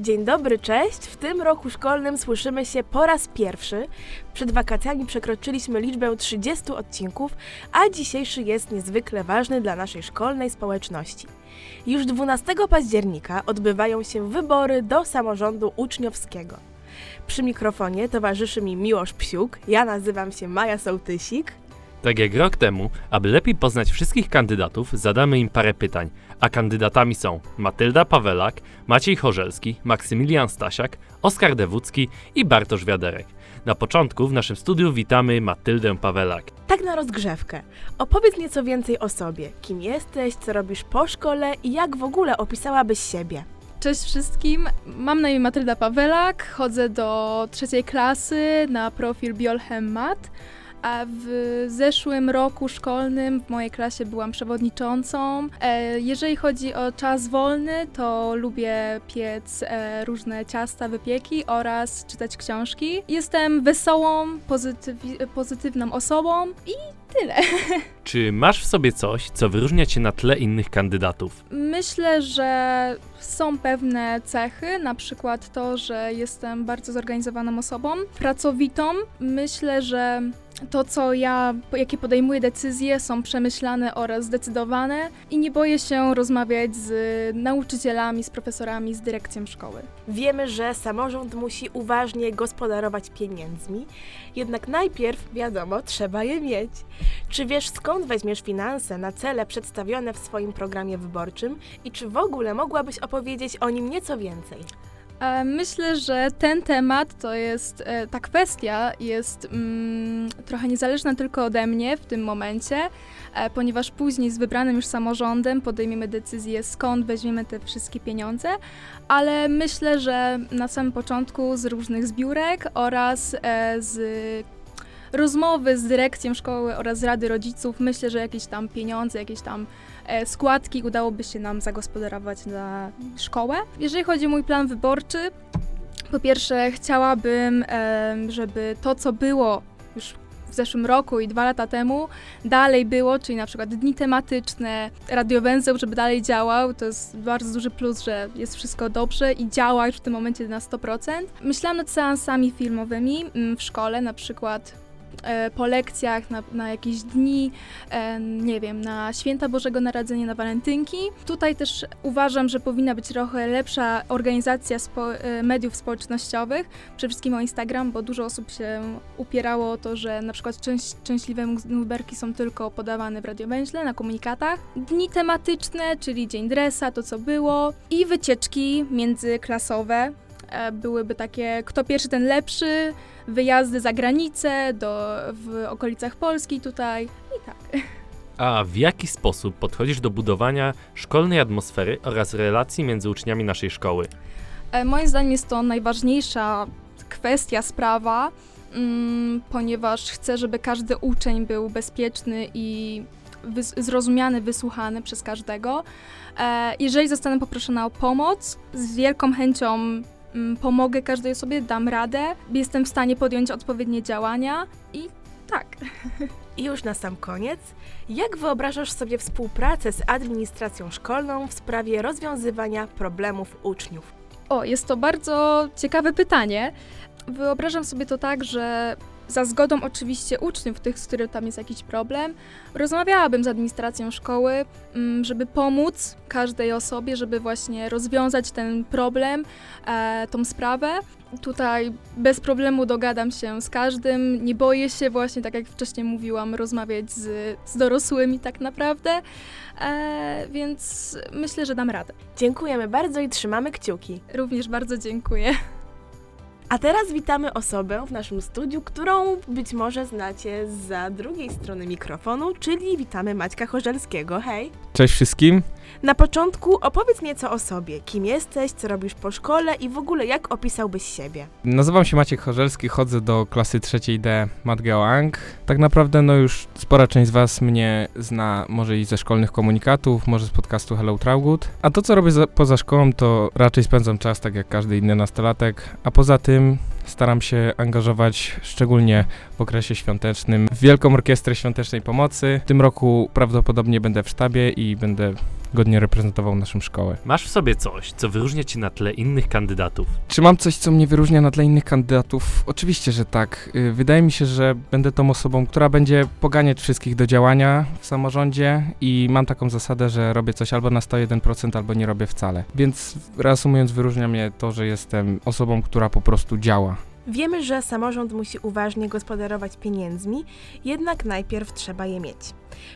Dzień dobry, cześć. W tym roku szkolnym słyszymy się po raz pierwszy. Przed wakacjami przekroczyliśmy liczbę 30 odcinków, a dzisiejszy jest niezwykle ważny dla naszej szkolnej społeczności. Już 12 października odbywają się wybory do samorządu uczniowskiego. Przy mikrofonie towarzyszy mi Miłosz Psiuk, ja nazywam się Maja Sołtysik. Tak jak rok temu, aby lepiej poznać wszystkich kandydatów, zadamy im parę pytań, a kandydatami są Matylda Pawelak, Maciej Chorzelski, Maksymilian Stasiak, Oskar Dewucki i Bartosz Wiaderek. Na początku w naszym studiu witamy Matyldę Pawelak. Tak na rozgrzewkę. Opowiedz nieco więcej o sobie. Kim jesteś, co robisz po szkole i jak w ogóle opisałabyś siebie? Cześć wszystkim, mam na imię Matylda Pawelak, chodzę do trzeciej klasy na profil Biolchem Mat, a w zeszłym roku szkolnym w mojej klasie byłam przewodniczącą. E, Jeżeli chodzi o czas wolny, to lubię piec e, różne ciasta, wypieki oraz czytać książki. Jestem wesołą, pozytywi- pozytywną osobą i tyle. Czy masz w sobie coś, co wyróżnia cię na tle innych kandydatów? Myślę, że są pewne cechy, na przykład to, że jestem bardzo zorganizowaną osobą, pracowitą. Myślę, że to, co ja, jakie podejmuję decyzje, są przemyślane oraz zdecydowane i nie boję się rozmawiać z nauczycielami, z profesorami, z dyrekcją szkoły. Wiemy, że samorząd musi uważnie gospodarować pieniędzmi, jednak najpierw, wiadomo, trzeba je mieć. Czy wiesz, skąd weźmiesz finanse na cele przedstawione w swoim programie wyborczym i czy w ogóle mogłabyś opowiedzieć o nim nieco więcej? E, Myślę, że ten temat to jest, e, ta kwestia jest mm, trochę niezależna tylko ode mnie w tym momencie, e, ponieważ później z wybranym już samorządem podejmiemy decyzję, skąd weźmiemy te wszystkie pieniądze, ale myślę, że na samym początku z różnych zbiórek oraz z rozmowy z dyrekcją szkoły oraz Rady Rodziców, myślę, że jakieś tam pieniądze, jakieś tam e, składki udałoby się nam zagospodarować na szkołę. Jeżeli chodzi o mój plan wyborczy, po pierwsze chciałabym, żeby to, co było już w zeszłym roku i dwa lata temu, dalej było, czyli na przykład dni tematyczne, radiowęzeł, żeby dalej działał. To jest bardzo duży plus, że jest wszystko dobrze i działa już w tym momencie na 100%. Myślałam nad seansami filmowymi mm, w szkole, na przykład po lekcjach, na, na jakieś dni, e, nie wiem, na święta Bożego Narodzenia, na walentynki. Tutaj też uważam, że powinna być trochę lepsza organizacja spo, e, mediów społecznościowych, przede wszystkim o Instagram, bo dużo osób się upierało o to, że na przykład szczęś, szczęśliwe numerki są tylko podawane w radiowęźle, na komunikatach. Dni tematyczne, czyli Dzień Dresa, to co było i wycieczki międzyklasowe. E, Byłyby takie, kto pierwszy, ten lepszy, wyjazdy za granicę, do, w okolicach Polski tutaj i tak. A w jaki sposób podchodzisz do budowania szkolnej atmosfery oraz relacji między uczniami naszej szkoły? E, Moim zdaniem jest to najważniejsza kwestia, sprawa, mm, ponieważ chcę, żeby każdy uczeń był bezpieczny i zrozumiany, wysłuchany przez każdego. E, Jeżeli zostanę poproszona o pomoc, z wielką chęcią pomogę każdej osobie, dam radę, jestem w stanie podjąć odpowiednie działania i tak. I już na sam koniec, jak wyobrażasz sobie współpracę z administracją szkolną w sprawie rozwiązywania problemów uczniów? O, jest to bardzo ciekawe pytanie. Wyobrażam sobie to tak, że za zgodą oczywiście uczniów, tych, z których tam jest jakiś problem, rozmawiałabym z administracją szkoły, mm, żeby pomóc każdej osobie, żeby właśnie rozwiązać ten problem, e, tą sprawę. Tutaj bez problemu dogadam się z każdym, nie boję się właśnie, tak jak wcześniej mówiłam, rozmawiać z, z dorosłymi tak naprawdę, e, więc myślę, że dam radę. Dziękujemy bardzo i trzymamy kciuki. Również bardzo dziękuję. A teraz witamy osobę w naszym studiu, którą być może znacie za drugiej strony mikrofonu, czyli witamy Maćka Chorzelskiego. Hej! Cześć wszystkim. Na początku opowiedz nieco o sobie. Kim jesteś, co robisz po szkole i w ogóle jak opisałbyś siebie? Nazywam się Maciek Chorzelski, chodzę do klasy trzeciej D Matgeoang. Tak naprawdę no już spora część z Was mnie zna może i ze szkolnych komunikatów, może z podcastu Hello Traugut. A to co robię za, poza szkołą to raczej spędzam czas tak jak każdy inny nastolatek, a poza tym staram się angażować szczególnie w okresie świątecznym w Wielką Orkiestrę Świątecznej Pomocy. W tym roku prawdopodobnie będę w sztabie i będę godnie reprezentował naszą szkołę. Masz w sobie coś, co wyróżnia cię na tle innych kandydatów. Czy mam coś, co mnie wyróżnia na tle innych kandydatów? Oczywiście, że tak. Y, Wydaje mi się, że będę tą osobą, która będzie poganiać wszystkich do działania w samorządzie i mam taką zasadę, że robię coś albo na 101%, albo nie robię wcale. Więc reasumując, wyróżnia mnie to, że jestem osobą, która po prostu działa. Wiemy, że samorząd musi uważnie gospodarować pieniędzmi, jednak najpierw trzeba je mieć.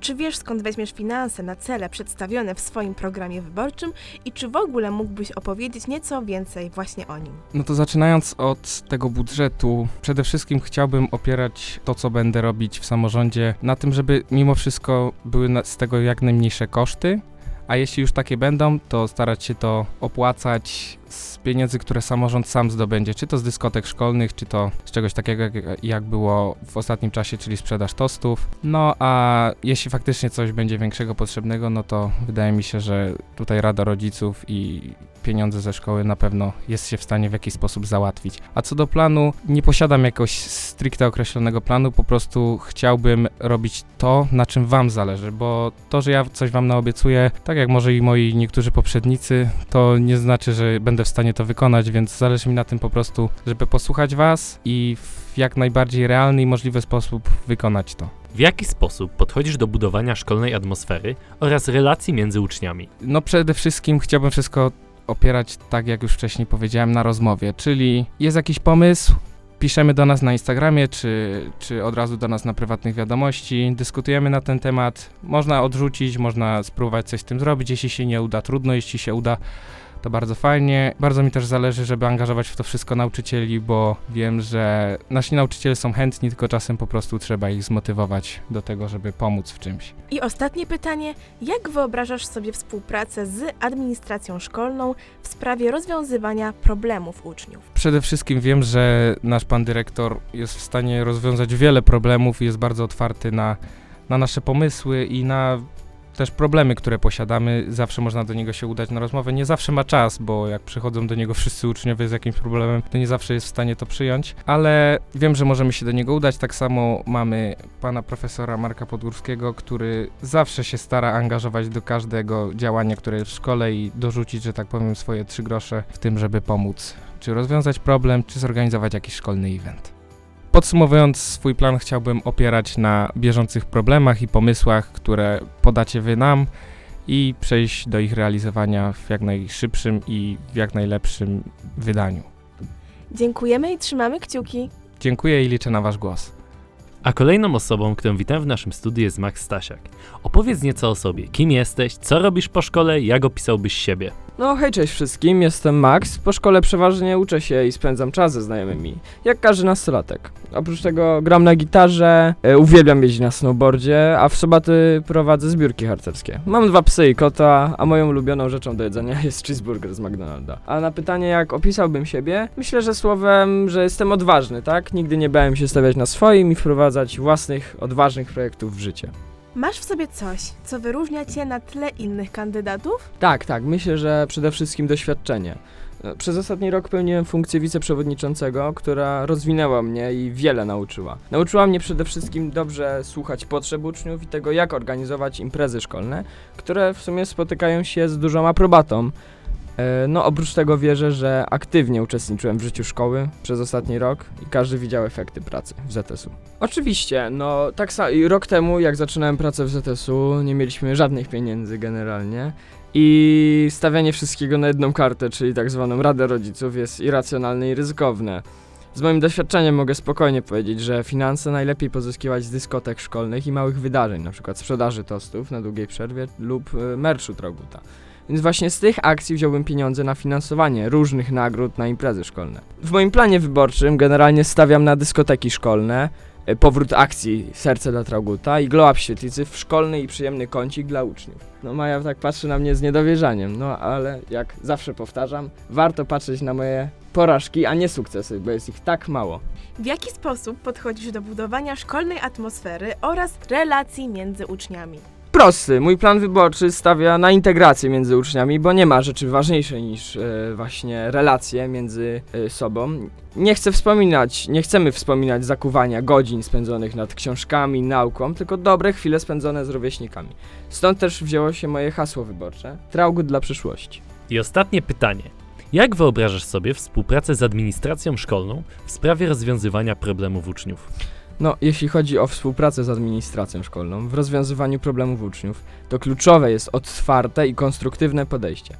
Czy wiesz, skąd weźmiesz finanse na cele przedstawione w swoim programie wyborczym i czy w ogóle mógłbyś opowiedzieć nieco więcej właśnie o nim? No to zaczynając od tego budżetu, przede wszystkim chciałbym opierać to, co będę robić w samorządzie, na tym, żeby mimo wszystko były z tego jak najmniejsze koszty, a jeśli już takie będą, to starać się to opłacać z pieniędzy, które samorząd sam zdobędzie, czy to z dyskotek szkolnych, czy to z czegoś takiego, jak, jak było w ostatnim czasie, czyli sprzedaż tostów. No a jeśli faktycznie coś będzie większego potrzebnego, no to wydaje mi się, że tutaj Rada Rodziców i pieniądze ze szkoły na pewno jest się w stanie w jakiś sposób załatwić. A co do planu, nie posiadam jakoś stricte określonego planu, po prostu chciałbym robić to, na czym Wam zależy, bo to, że ja coś Wam naobiecuję, tak jak może i moi niektórzy poprzednicy, to nie znaczy, że będę w stanie to wykonać, więc zależy mi na tym po prostu, żeby posłuchać Was i w jak najbardziej realny i możliwy sposób wykonać to. W jaki sposób podchodzisz do budowania szkolnej atmosfery oraz relacji między uczniami? No przede wszystkim chciałbym wszystko opierać, tak jak już wcześniej powiedziałem, na rozmowie, czyli jest jakiś pomysł, piszemy do nas na Instagramie, czy, czy od razu do nas na prywatnych wiadomości, dyskutujemy na ten temat, można odrzucić, można spróbować coś z tym zrobić, jeśli się nie uda, trudno, jeśli się uda, to bardzo fajnie. Bardzo mi też zależy, żeby angażować w to wszystko nauczycieli, bo wiem, że nasi nauczyciele są chętni, tylko czasem po prostu trzeba ich zmotywować do tego, żeby pomóc w czymś. I ostatnie pytanie: jak wyobrażasz sobie współpracę z administracją szkolną w sprawie rozwiązywania problemów uczniów? Przede wszystkim wiem, że nasz pan dyrektor jest w stanie rozwiązać wiele problemów i jest bardzo otwarty na, na nasze pomysły i na też problemy, które posiadamy. Zawsze można do niego się udać na rozmowę. Nie zawsze ma czas, bo jak przychodzą do niego wszyscy uczniowie z jakimś problemem, to nie zawsze jest w stanie to przyjąć, ale wiem, że możemy się do niego udać. Tak samo mamy pana profesora Marka Podgórskiego, który zawsze się stara angażować do każdego działania, które jest w szkole i dorzucić, że tak powiem, swoje trzy grosze w tym, żeby pomóc czy rozwiązać problem, czy zorganizować jakiś szkolny event. Podsumowując swój plan, chciałbym opierać na bieżących problemach i pomysłach, które podacie wy nam i przejść do ich realizowania w jak najszybszym i w jak najlepszym wydaniu. Dziękujemy i trzymamy kciuki. Dziękuję i liczę na wasz głos. A kolejną osobą, którą witam w naszym studiu jest Max Stasiak. Opowiedz nieco o sobie. Kim jesteś, co robisz po szkole, jak opisałbyś siebie? No hej, cześć wszystkim, jestem Max. Po szkole przeważnie uczę się i spędzam czas ze znajomymi, jak każdy nastolatek. Oprócz tego gram na gitarze, e, uwielbiam jeździć na snowboardzie, a w soboty prowadzę zbiórki harcerskie. Mam dwa psy i kota, a moją ulubioną rzeczą do jedzenia jest cheeseburger z McDonalda. A na pytanie, jak opisałbym siebie, myślę, że słowem, że jestem odważny, tak? Nigdy nie bałem się stawiać na swoim i wprowadzać własnych, odważnych projektów w życie. Masz w sobie coś, co wyróżnia cię na tle innych kandydatów? Tak, tak. Myślę, że przede wszystkim doświadczenie. E, Przez ostatni rok pełniłem funkcję wiceprzewodniczącego, która rozwinęła mnie i wiele nauczyła. Nauczyła mnie przede wszystkim dobrze słuchać potrzeb uczniów i tego, jak organizować imprezy szkolne, które w sumie spotykają się z dużą aprobatą. E, No, oprócz tego wierzę, że aktywnie uczestniczyłem w życiu szkoły przez ostatni rok i każdy widział efekty pracy w ZS-u. Oczywiście, no tak samo rok temu, jak zaczynałem pracę w ZS-u, nie mieliśmy żadnych pieniędzy generalnie. I stawianie wszystkiego na jedną kartę, czyli tak zwaną Radę Rodziców, jest irracjonalne i ryzykowne. Z moim doświadczeniem mogę spokojnie powiedzieć, że finanse najlepiej pozyskiwać z dyskotek szkolnych i małych wydarzeń, np. sprzedaży tostów na długiej przerwie lub y, merszu Troguta. Więc właśnie z tych akcji wziąłbym pieniądze na finansowanie różnych nagród na imprezy szkolne. W moim planie wyborczym generalnie stawiam na dyskoteki szkolne, y, powrót akcji Serce dla Trauguta i glow up świetlicy w szkolny i przyjemny kącik dla uczniów. No Maja tak patrzy na mnie z niedowierzaniem, no ale jak zawsze powtarzam, warto patrzeć na moje porażki, a nie sukcesy, bo jest ich tak mało. W jaki sposób podchodzisz do budowania szkolnej atmosfery oraz relacji między uczniami? Prosty. Mój plan wyborczy stawia na integrację między uczniami, bo nie ma rzeczy ważniejszej niż e, właśnie relacje między e, sobą. Nie chcę wspominać, nie chcemy wspominać zakuwania godzin spędzonych nad książkami, nauką, tylko dobre chwile spędzone z rówieśnikami. Stąd też wzięło się moje hasło wyborcze. Traugut dla przyszłości. I ostatnie pytanie. Jak wyobrażasz sobie współpracę z administracją szkolną w sprawie rozwiązywania problemów uczniów? No, jeśli chodzi o współpracę z administracją szkolną w rozwiązywaniu problemów uczniów, to kluczowe jest otwarte i konstruktywne podejście.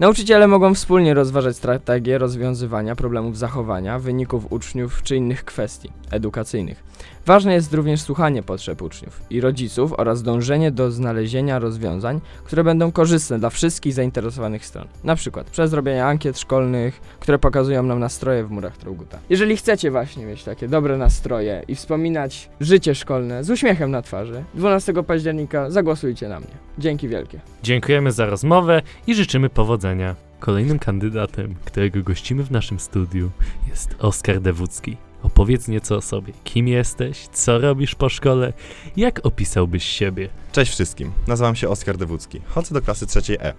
Nauczyciele mogą wspólnie rozważać strategie rozwiązywania problemów zachowania, wyników uczniów czy innych kwestii edukacyjnych. Ważne jest również słuchanie potrzeb uczniów i rodziców oraz dążenie do znalezienia rozwiązań, które będą korzystne dla wszystkich zainteresowanych stron. Na przykład przez robienie ankiet szkolnych, które pokazują nam nastroje w murach Trauguta. Jeżeli chcecie właśnie mieć takie dobre nastroje i wspominać życie szkolne z uśmiechem na twarzy, 12 października zagłosujcie na mnie. Dzięki wielkie. Dziękujemy za rozmowę i życzymy powodzenia. Kolejnym kandydatem, którego gościmy w naszym studiu, jest Oskar Dewucki. Opowiedz nieco o sobie. Kim jesteś? Co robisz po szkole? Jak opisałbyś siebie? Cześć wszystkim, nazywam się Oskar Dewucki, chodzę do klasy trzeciej E.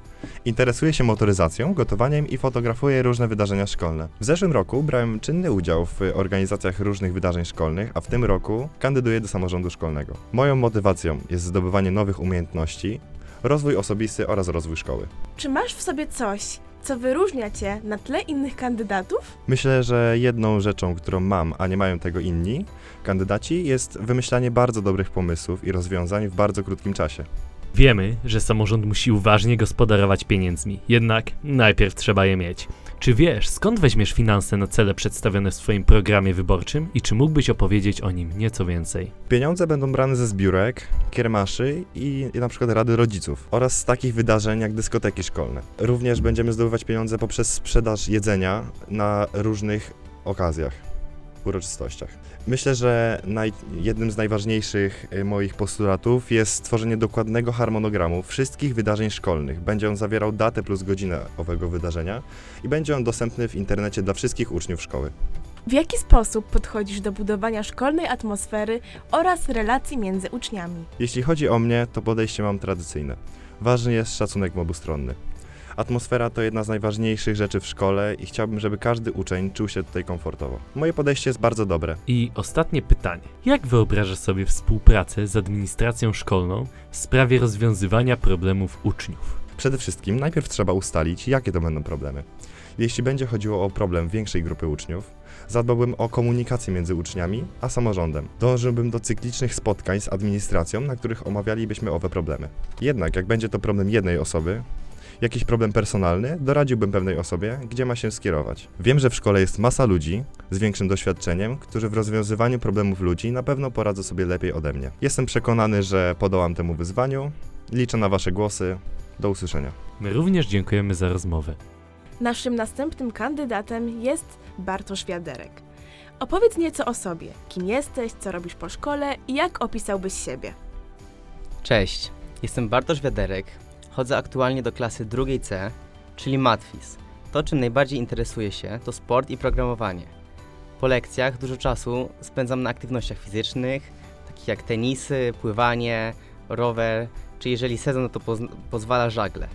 Interesuję się motoryzacją, gotowaniem i fotografuję różne wydarzenia szkolne. W zeszłym roku brałem czynny udział w organizacjach różnych wydarzeń szkolnych, a w tym roku kandyduję do samorządu szkolnego. Moją motywacją jest zdobywanie nowych umiejętności, rozwój osobisty oraz rozwój szkoły. Czy masz w sobie coś, co wyróżnia cię na tle innych kandydatów? Myślę, że jedną rzeczą, którą mam, a nie mają tego inni kandydaci, jest wymyślanie bardzo dobrych pomysłów i rozwiązań w bardzo krótkim czasie. Wiemy, że samorząd musi uważnie gospodarować pieniędzmi, jednak najpierw trzeba je mieć. Czy wiesz, skąd weźmiesz finanse na cele przedstawione w swoim programie wyborczym i czy mógłbyś opowiedzieć o nim nieco więcej? Pieniądze będą brane ze zbiórek, kiermaszy i, i na przykład rady rodziców oraz z takich wydarzeń jak dyskoteki szkolne. Również będziemy zdobywać pieniądze poprzez sprzedaż jedzenia na różnych okazjach, uroczystościach. Myślę, że naj, jednym z najważniejszych y, moich postulatów jest stworzenie dokładnego harmonogramu wszystkich wydarzeń szkolnych. Będzie on zawierał datę plus godzinę owego wydarzenia i będzie on dostępny w internecie dla wszystkich uczniów szkoły. W jaki sposób podchodzisz do budowania szkolnej atmosfery oraz relacji między uczniami? Jeśli chodzi o mnie, to podejście mam tradycyjne. Ważny jest szacunek obustronny. Atmosfera to jedna z najważniejszych rzeczy w szkole i chciałbym, żeby każdy uczeń czuł się tutaj komfortowo. Moje podejście jest bardzo dobre. I ostatnie pytanie. Jak wyobrażasz sobie współpracę z administracją szkolną w sprawie rozwiązywania problemów uczniów? Przede wszystkim najpierw trzeba ustalić, jakie to będą problemy. Jeśli będzie chodziło o problem większej grupy uczniów, zadbałbym o komunikację między uczniami a samorządem. Dążyłbym do cyklicznych spotkań z administracją, na których omawialibyśmy owe problemy. Jednak jak będzie to problem jednej osoby, jakiś problem personalny, doradziłbym pewnej osobie, gdzie ma się skierować. Wiem, że w szkole jest masa ludzi z większym doświadczeniem, którzy w rozwiązywaniu problemów ludzi na pewno poradzą sobie lepiej ode mnie. Jestem przekonany, że podołam temu wyzwaniu. Liczę na Wasze głosy. Do usłyszenia. My również dziękujemy za rozmowę. Naszym następnym kandydatem jest Bartosz Wiaderek. Opowiedz nieco o sobie. Kim jesteś, co robisz po szkole i jak opisałbyś siebie? Cześć, jestem Bartosz Wiaderek. Chodzę aktualnie do klasy drugiej C, czyli Matwis. To, czym najbardziej interesuję się, to sport i programowanie. Po lekcjach dużo czasu spędzam na aktywnościach fizycznych, takich jak tenisy, pływanie, rower, czy jeżeli sezon to poz- pozwala żagle.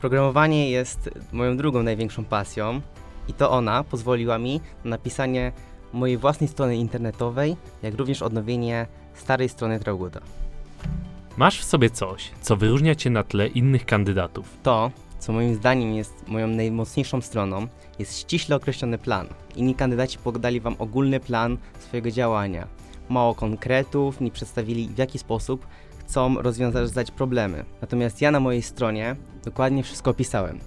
Programowanie jest moją drugą największą pasją i to ona pozwoliła mi na napisanie mojej własnej strony internetowej, jak również odnowienie starej strony Trauguta. Masz w sobie coś, co wyróżnia cię na tle innych kandydatów. To, co moim zdaniem jest moją najmocniejszą stroną, jest ściśle określony plan. Inni kandydaci podali Wam ogólny plan swojego działania. Mało konkretów, nie przedstawili w jaki sposób chcą rozwiązać problemy. Natomiast ja na mojej stronie dokładnie wszystko opisałem.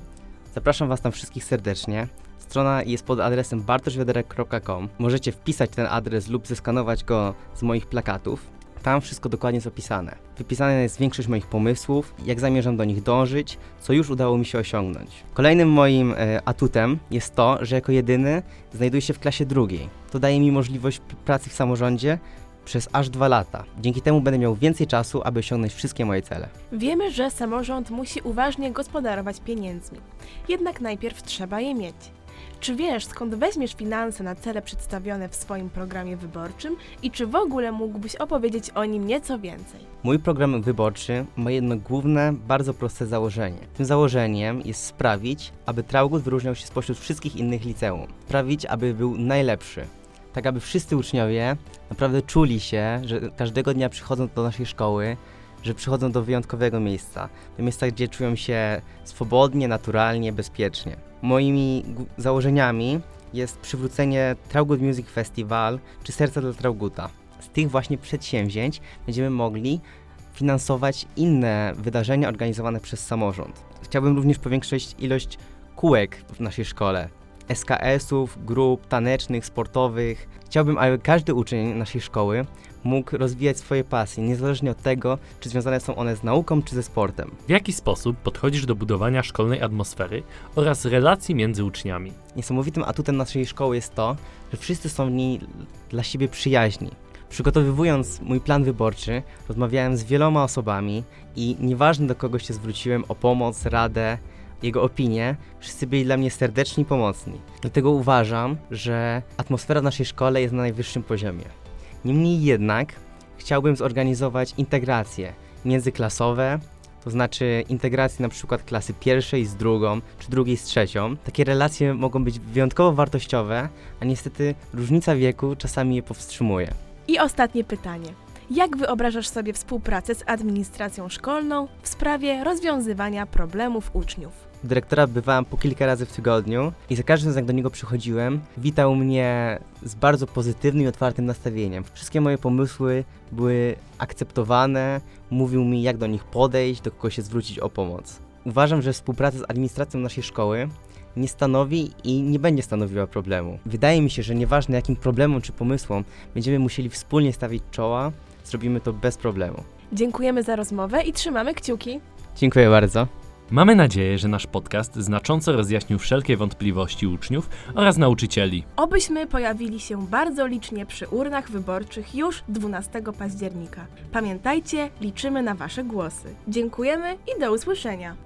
Zapraszam Was tam wszystkich serdecznie. Strona jest pod adresem bartoszwiaderek.com. Możecie wpisać ten adres lub zeskanować go z moich plakatów. Tam wszystko dokładnie jest opisane. Wypisana jest większość moich pomysłów, jak zamierzam do nich dążyć, co już udało mi się osiągnąć. Kolejnym moim e, atutem jest to, że jako jedyny znajduję się w klasie drugiej. To daje mi możliwość pracy w samorządzie przez aż dwa lata. Dzięki temu będę miał więcej czasu, aby osiągnąć wszystkie moje cele. Wiemy, że samorząd musi uważnie gospodarować pieniędzmi. Jednak najpierw trzeba je mieć. Czy wiesz, skąd weźmiesz finanse na cele przedstawione w swoim programie wyborczym i czy w ogóle mógłbyś opowiedzieć o nim nieco więcej? Mój program wyborczy ma jedno główne, bardzo proste założenie. Tym założeniem jest sprawić, aby Traugut wyróżniał się spośród wszystkich innych liceum. Sprawić, aby był najlepszy. Tak, aby wszyscy uczniowie naprawdę czuli się, że każdego dnia przychodzą do naszej szkoły, że przychodzą do wyjątkowego miejsca. Do miejsca, gdzie czują się swobodnie, naturalnie, bezpiecznie. Moimi założeniami jest przywrócenie Traugut Music Festival czy Serca dla Trauguta. Z tych właśnie przedsięwzięć będziemy mogli finansować inne wydarzenia organizowane przez samorząd. Chciałbym również powiększyć ilość kółek w naszej szkole. SKS-ów, grup tanecznych, sportowych. Chciałbym, aby każdy uczeń naszej szkoły mógł rozwijać swoje pasje, niezależnie od tego, czy związane są one z nauką, czy ze sportem. W jaki sposób podchodzisz do budowania szkolnej atmosfery oraz relacji między uczniami? Niesamowitym atutem naszej szkoły jest to, że wszyscy są w niej dla siebie przyjaźni. Przygotowywując mój plan wyborczy, rozmawiałem z wieloma osobami i nieważne do kogo się zwróciłem o pomoc, radę, jego opinię, wszyscy byli dla mnie serdeczni i pomocni. Dlatego uważam, że atmosfera w naszej szkole jest na najwyższym poziomie. Niemniej jednak chciałbym zorganizować integracje międzyklasowe, to znaczy integrację na przykład klasy pierwszej z drugą, czy drugiej z trzecią. Takie relacje mogą być wyjątkowo wartościowe, a niestety różnica wieku czasami je powstrzymuje. I ostatnie pytanie. Jak wyobrażasz sobie współpracę z administracją szkolną w sprawie rozwiązywania problemów uczniów? Dyrektora bywałem po kilka razy w tygodniu i za każdym razem jak do niego przychodziłem, witał mnie z bardzo pozytywnym i otwartym nastawieniem. Wszystkie moje pomysły były akceptowane, mówił mi jak do nich podejść, do kogo się zwrócić o pomoc. Uważam, że współpraca z administracją naszej szkoły nie stanowi i nie będzie stanowiła problemu. Wydaje mi się, że nieważne jakim problemom czy pomysłom będziemy musieli wspólnie stawić czoła, zrobimy to bez problemu. Dziękujemy za rozmowę i trzymamy kciuki. Dziękuję bardzo. Mamy nadzieję, że nasz podcast znacząco rozjaśnił wszelkie wątpliwości uczniów oraz nauczycieli. Obyśmy pojawili się bardzo licznie przy urnach wyborczych już 12 października. Pamiętajcie, liczymy na Wasze głosy. Dziękujemy i do usłyszenia.